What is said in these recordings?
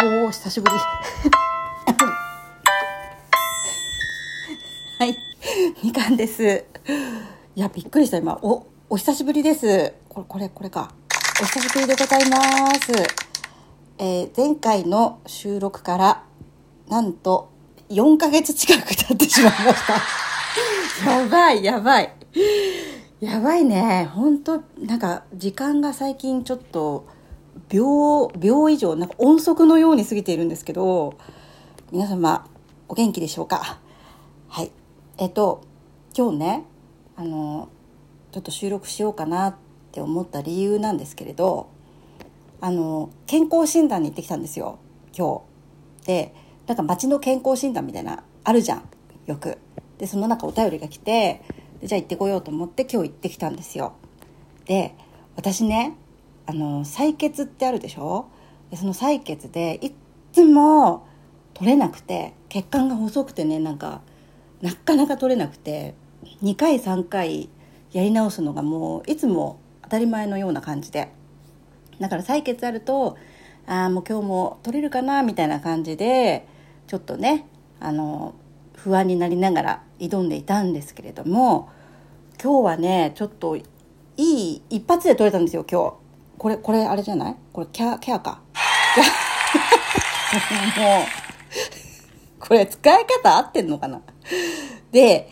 おお久しぶり。はい。みかんです。いやびっくりした今。おお久しぶりです。これこれこれか。お久しぶりでございます。えー、前回の収録からなんと4ヶ月近く経ってしまいました。やばいやばい。やばいね。本当なんか時間が最近ちょっと秒秒以上なんか音速のように過ぎているんですけど皆様お元気でしょうか？はい。えっと今日ねあのちょっと収録しようかなって思った理由なんですけれどあの健康診断に行ってきたんですよ今日。でなんか街の健康診断みたいなあるじゃんよく。でその中お便りが来てじゃあ行ってこようと思って今日行ってきたんですよ。で私ねあの採血ってあるでしょ？でその採血でいっつも取れなくて血管が細くてねなんかなかなか取れなくて2回3回やり直すのがもういつも当たり前のような感じで。だから採血あるとああもう今日も取れるかなみたいな感じでちょっとねあの不安になりながら挑んでいたんですけれども今日はねちょっといい一発で取れたんですよ今日。これこれあれじゃない？これキャケアか？もうこれ使い方合ってんのかな？で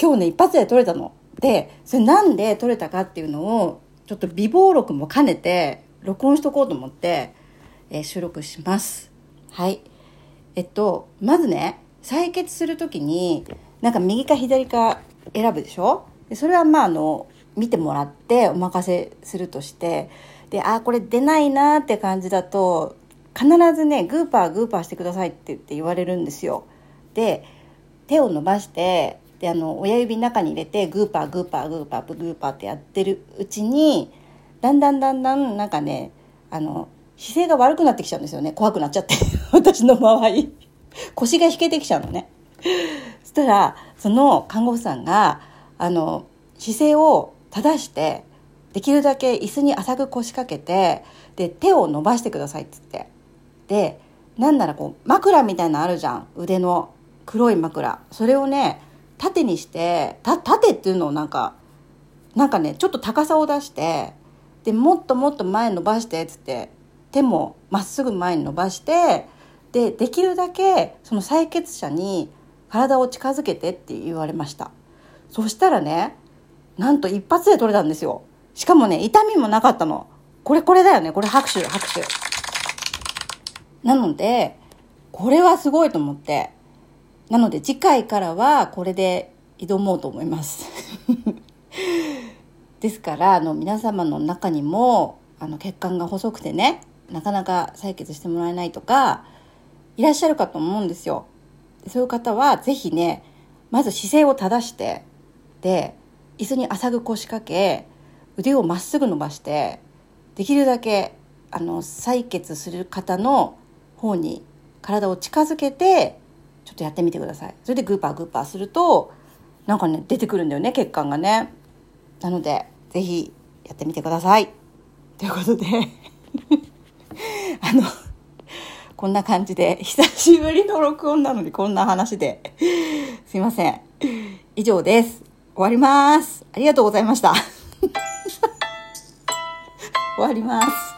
今日ね一発で取れたの。でそれなんで取れたかっていうのをちょっと微暴録も兼ねて録音しとこうと思って、えー、収録します。はい。えっとまずね採血する時になんか右か左か選ぶでしょ？それはまああの見てもらってお任せするとしてであこれ出ないなって感じだと必ずねグーパーグーパーしてくださいって言って言われるんですよ。で手を伸ばしてであの親指の中に入れてグーパーグーパーグーパーグーパーってやってるうちにだんだんだんだんなんかねあの姿勢が悪くなってきちゃうんですよね。怖くなっちゃって 私の場合。腰が引けてきちゃうのね。そしたらその看護婦さんがあの姿勢を正してできるだけ椅子に浅く腰掛けてで手を伸ばしてくださいっつって。でなんならこう枕みたいなのあるじゃん。腕の黒い枕。それをね縦にして縦っていうのをなんかなんかねちょっと高さを出してでもっともっと前伸ばしてっつって手もまっすぐ前に伸ばしてでできるだけその採血者に体を近づけてって言われました。そしたらねなんと一発で取れたんですよ。しかもね痛みもなかったの。これこれだよね。これ拍手拍手。なのでこれはすごいと思って。なので次回からはこれで挑もうと思います。ですからあの皆様の中にもあの血管が細くてねなかなか採血してもらえないとかいらっしゃるかと思うんですよ。そういう方は是非ねまず姿勢を正してで椅子に浅く腰掛け腕をまっすぐ伸ばしてできるだけあの採血する方の方に体を近づけてちょっとやってみてください。それでグーパーグーパーするとなんかね出てくるんだよね血管がね。なので是非やってみてください。ということで あのこんな感じで久しぶりの録音なのにこんな話で。すいません。以上です。終わります。ありがとうございました。終わります。